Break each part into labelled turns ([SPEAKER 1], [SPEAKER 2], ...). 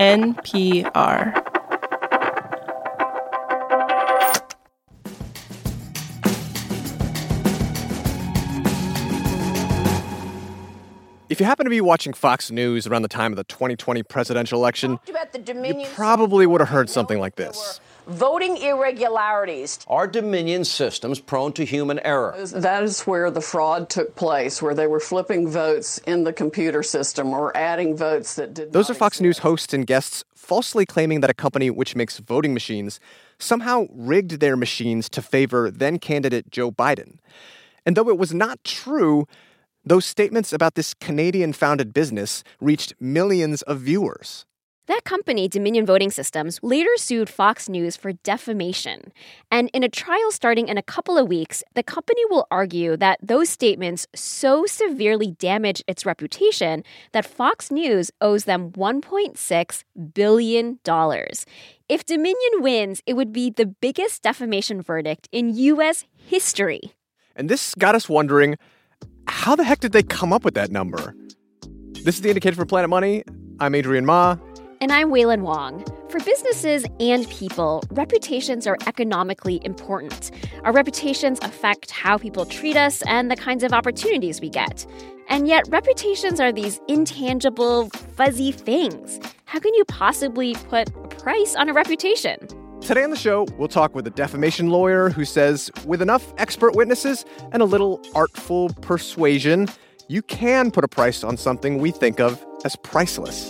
[SPEAKER 1] NPR.
[SPEAKER 2] If you happen to be watching Fox News around the time of the 2020 presidential election, you probably would have heard something like this.
[SPEAKER 3] Voting irregularities.
[SPEAKER 4] Are Dominion systems prone to human error?
[SPEAKER 5] That is where the fraud took place, where they were flipping votes in the computer system or adding votes that did
[SPEAKER 2] Those
[SPEAKER 5] not
[SPEAKER 2] are Fox
[SPEAKER 5] exist.
[SPEAKER 2] News hosts and guests falsely claiming that a company which makes voting machines somehow rigged their machines to favor then candidate Joe Biden. And though it was not true, those statements about this Canadian founded business reached millions of viewers.
[SPEAKER 6] That company, Dominion Voting Systems, later sued Fox News for defamation. And in a trial starting in a couple of weeks, the company will argue that those statements so severely damaged its reputation that Fox News owes them $1.6 billion. If Dominion wins, it would be the biggest defamation verdict in U.S. history.
[SPEAKER 2] And this got us wondering how the heck did they come up with that number? This is the indicator for Planet Money. I'm Adrian Ma.
[SPEAKER 6] And I'm Wailin Wong. For businesses and people, reputations are economically important. Our reputations affect how people treat us and the kinds of opportunities we get. And yet, reputations are these intangible, fuzzy things. How can you possibly put a price on a reputation?
[SPEAKER 2] Today on the show, we'll talk with a defamation lawyer who says with enough expert witnesses and a little artful persuasion, you can put a price on something we think of as priceless.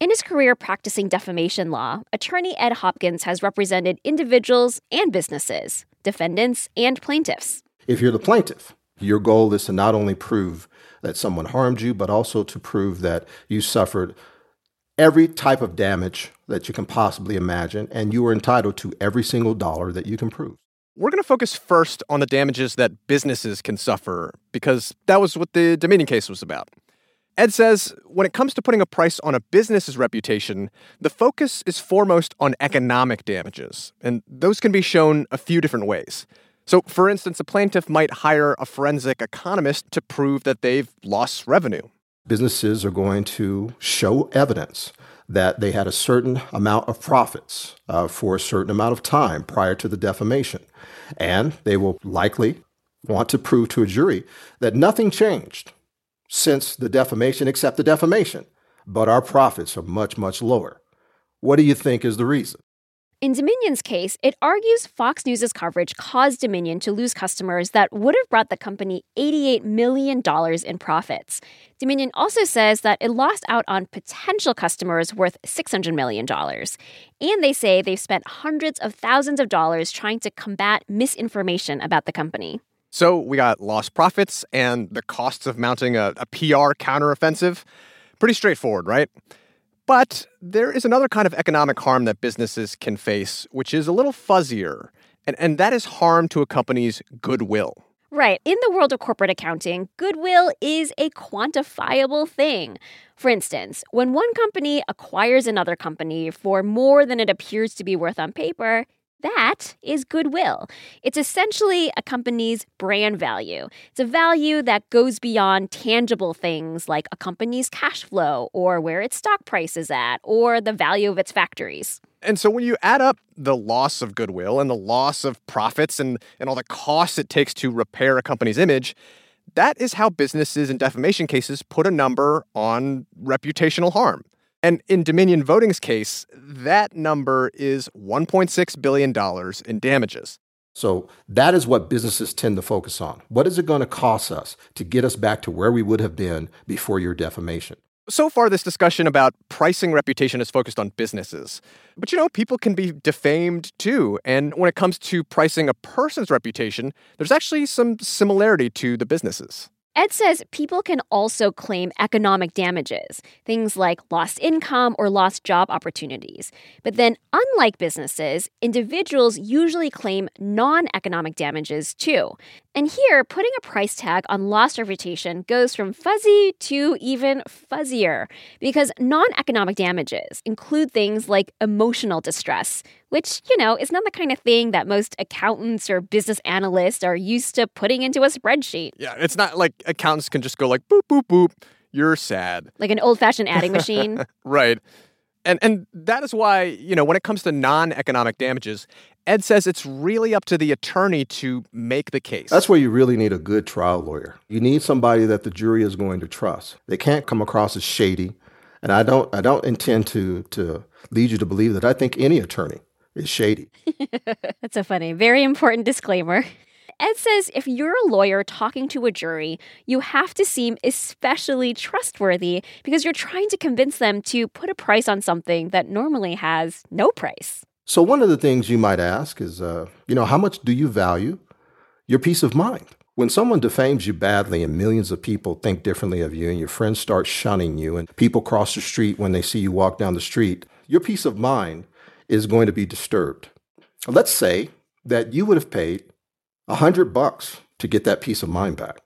[SPEAKER 6] In his career practicing defamation law, attorney Ed Hopkins has represented individuals and businesses, defendants and plaintiffs.
[SPEAKER 7] If you're the plaintiff, your goal is to not only prove that someone harmed you, but also to prove that you suffered every type of damage that you can possibly imagine, and you are entitled to every single dollar that you can prove.
[SPEAKER 2] We're going to focus first on the damages that businesses can suffer because that was what the Dominion case was about. Ed says when it comes to putting a price on a business's reputation, the focus is foremost on economic damages, and those can be shown a few different ways. So, for instance, a plaintiff might hire a forensic economist to prove that they've lost revenue.
[SPEAKER 7] Businesses are going to show evidence that they had a certain amount of profits uh, for a certain amount of time prior to the defamation. And they will likely want to prove to a jury that nothing changed since the defamation except the defamation, but our profits are much, much lower. What do you think is the reason?
[SPEAKER 6] In Dominion's case, it argues Fox News' coverage caused Dominion to lose customers that would have brought the company $88 million in profits. Dominion also says that it lost out on potential customers worth $600 million. And they say they've spent hundreds of thousands of dollars trying to combat misinformation about the company.
[SPEAKER 2] So we got lost profits and the costs of mounting a, a PR counteroffensive. Pretty straightforward, right? But there is another kind of economic harm that businesses can face, which is a little fuzzier, and, and that is harm to a company's goodwill.
[SPEAKER 6] Right. In the world of corporate accounting, goodwill is a quantifiable thing. For instance, when one company acquires another company for more than it appears to be worth on paper, that is goodwill. It's essentially a company's brand value. It's a value that goes beyond tangible things like a company's cash flow or where its stock price is at or the value of its factories.
[SPEAKER 2] And so when you add up the loss of goodwill and the loss of profits and, and all the costs it takes to repair a company's image, that is how businesses in defamation cases put a number on reputational harm. And in Dominion Voting's case, that number is $1.6 billion in damages.
[SPEAKER 7] So that is what businesses tend to focus on. What is it going to cost us to get us back to where we would have been before your defamation?
[SPEAKER 2] So far, this discussion about pricing reputation is focused on businesses. But you know, people can be defamed too. And when it comes to pricing a person's reputation, there's actually some similarity to the businesses.
[SPEAKER 6] Ed says people can also claim economic damages, things like lost income or lost job opportunities. But then, unlike businesses, individuals usually claim non economic damages too. And here, putting a price tag on lost reputation goes from fuzzy to even fuzzier, because non economic damages include things like emotional distress, which, you know, is not the kind of thing that most accountants or business analysts are used to putting into a spreadsheet.
[SPEAKER 2] Yeah, it's not like accountants can just go like boop, boop, boop, you're sad.
[SPEAKER 6] Like an old fashioned adding machine.
[SPEAKER 2] right. And and that is why, you know, when it comes to non-economic damages, Ed says it's really up to the attorney to make the case.
[SPEAKER 7] That's where you really need a good trial lawyer. You need somebody that the jury is going to trust. They can't come across as shady. And I don't I don't intend to to lead you to believe that I think any attorney is shady.
[SPEAKER 6] That's a funny, very important disclaimer. Ed says if you're a lawyer talking to a jury, you have to seem especially trustworthy because you're trying to convince them to put a price on something that normally has no price.
[SPEAKER 7] So, one of the things you might ask is, uh, you know, how much do you value your peace of mind? When someone defames you badly and millions of people think differently of you and your friends start shunning you and people cross the street when they see you walk down the street, your peace of mind is going to be disturbed. Let's say that you would have paid a hundred bucks to get that peace of mind back.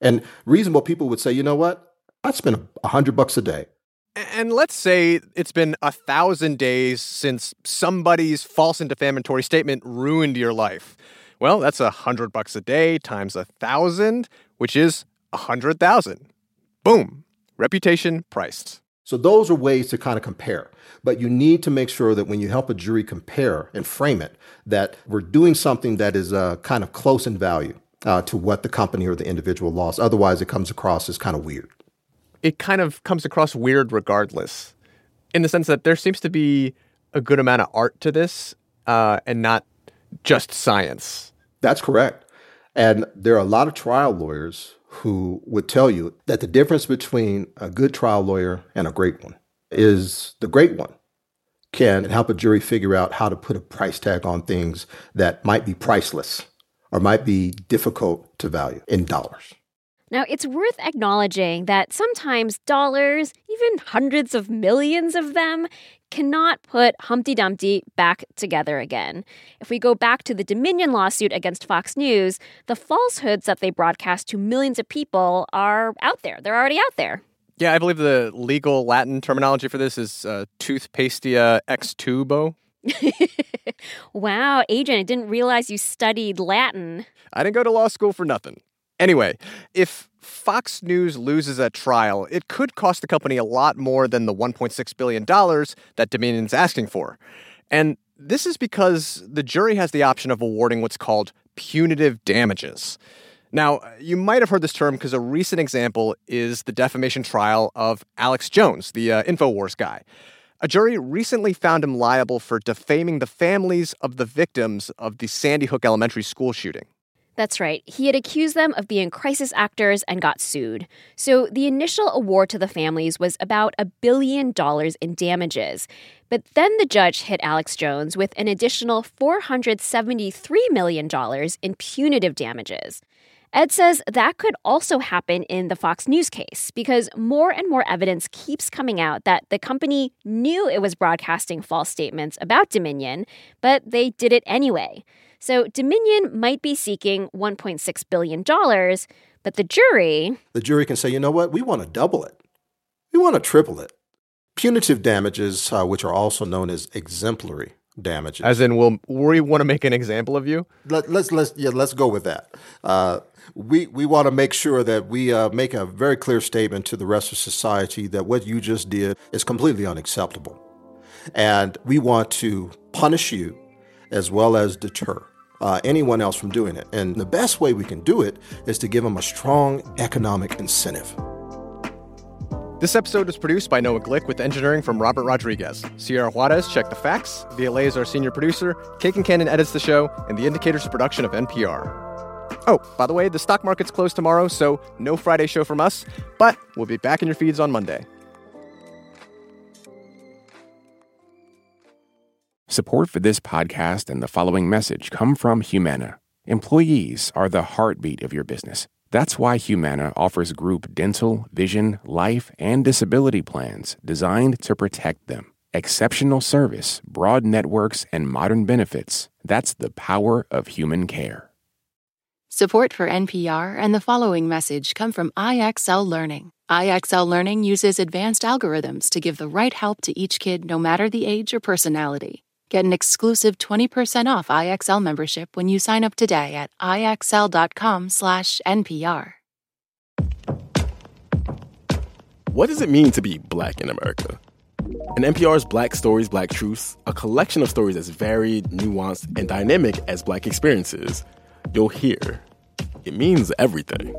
[SPEAKER 7] And reasonable people would say, you know what? I'd spend a hundred bucks a day.
[SPEAKER 2] And let's say it's been a thousand days since somebody's false and defamatory statement ruined your life. Well, that's a hundred bucks a day times a thousand, which is a hundred thousand. Boom. Reputation priced.
[SPEAKER 7] So those are ways to kind of compare. But you need to make sure that when you help a jury compare and frame it, that we're doing something that is uh, kind of close in value uh, to what the company or the individual lost. Otherwise, it comes across as kind of weird.
[SPEAKER 2] It kind of comes across weird regardless, in the sense that there seems to be a good amount of art to this uh, and not just science.
[SPEAKER 7] That's correct. And there are a lot of trial lawyers who would tell you that the difference between a good trial lawyer and a great one is the great one can help a jury figure out how to put a price tag on things that might be priceless or might be difficult to value in dollars.
[SPEAKER 6] Now, it's worth acknowledging that sometimes dollars, even hundreds of millions of them, cannot put Humpty Dumpty back together again. If we go back to the Dominion lawsuit against Fox News, the falsehoods that they broadcast to millions of people are out there. They're already out there.
[SPEAKER 2] Yeah, I believe the legal Latin terminology for this is uh, toothpastia ex tubo.
[SPEAKER 6] wow, Adrian, I didn't realize you studied Latin.
[SPEAKER 2] I didn't go to law school for nothing. Anyway, if Fox News loses a trial, it could cost the company a lot more than the $1.6 billion that Dominion's asking for. And this is because the jury has the option of awarding what's called punitive damages. Now, you might have heard this term because a recent example is the defamation trial of Alex Jones, the uh, InfoWars guy. A jury recently found him liable for defaming the families of the victims of the Sandy Hook Elementary School shooting.
[SPEAKER 6] That's right. He had accused them of being crisis actors and got sued. So the initial award to the families was about a billion dollars in damages. But then the judge hit Alex Jones with an additional $473 million in punitive damages. Ed says that could also happen in the Fox News case because more and more evidence keeps coming out that the company knew it was broadcasting false statements about Dominion, but they did it anyway. So Dominion might be seeking $1.6 billion, but the jury.
[SPEAKER 7] The jury can say, you know what, we want to double it, we want to triple it. Punitive damages, uh, which are also known as exemplary damages.
[SPEAKER 2] As in, will we want to make an example of you?
[SPEAKER 7] Let, us let's, let's yeah let's go with that. Uh, we we want to make sure that we uh, make a very clear statement to the rest of society that what you just did is completely unacceptable, and we want to punish you as well as deter. Uh, anyone else from doing it. And the best way we can do it is to give them a strong economic incentive.
[SPEAKER 2] This episode is produced by Noah Glick with engineering from Robert Rodriguez. Sierra Juarez checked the facts. Viet Le is our senior producer. Kate Concannon edits the show, and The Indicator's a production of NPR. Oh, by the way, the stock market's closed tomorrow, so no Friday show from us, but we'll be back in your feeds on Monday.
[SPEAKER 8] Support for this podcast and the following message come from Humana. Employees are the heartbeat of your business. That's why Humana offers group dental, vision, life, and disability plans designed to protect them. Exceptional service, broad networks, and modern benefits. That's the power of human care.
[SPEAKER 1] Support for NPR and the following message come from IXL Learning. IXL Learning uses advanced algorithms to give the right help to each kid no matter the age or personality. Get an exclusive 20% off IXL membership when you sign up today at IXL.com/NPR.
[SPEAKER 9] What does it mean to be black in America? In NPR's Black Stories, Black Truths, a collection of stories as varied, nuanced, and dynamic as black experiences, you'll hear it means everything.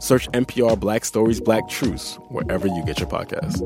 [SPEAKER 9] Search NPR Black Stories, Black Truths wherever you get your podcasts.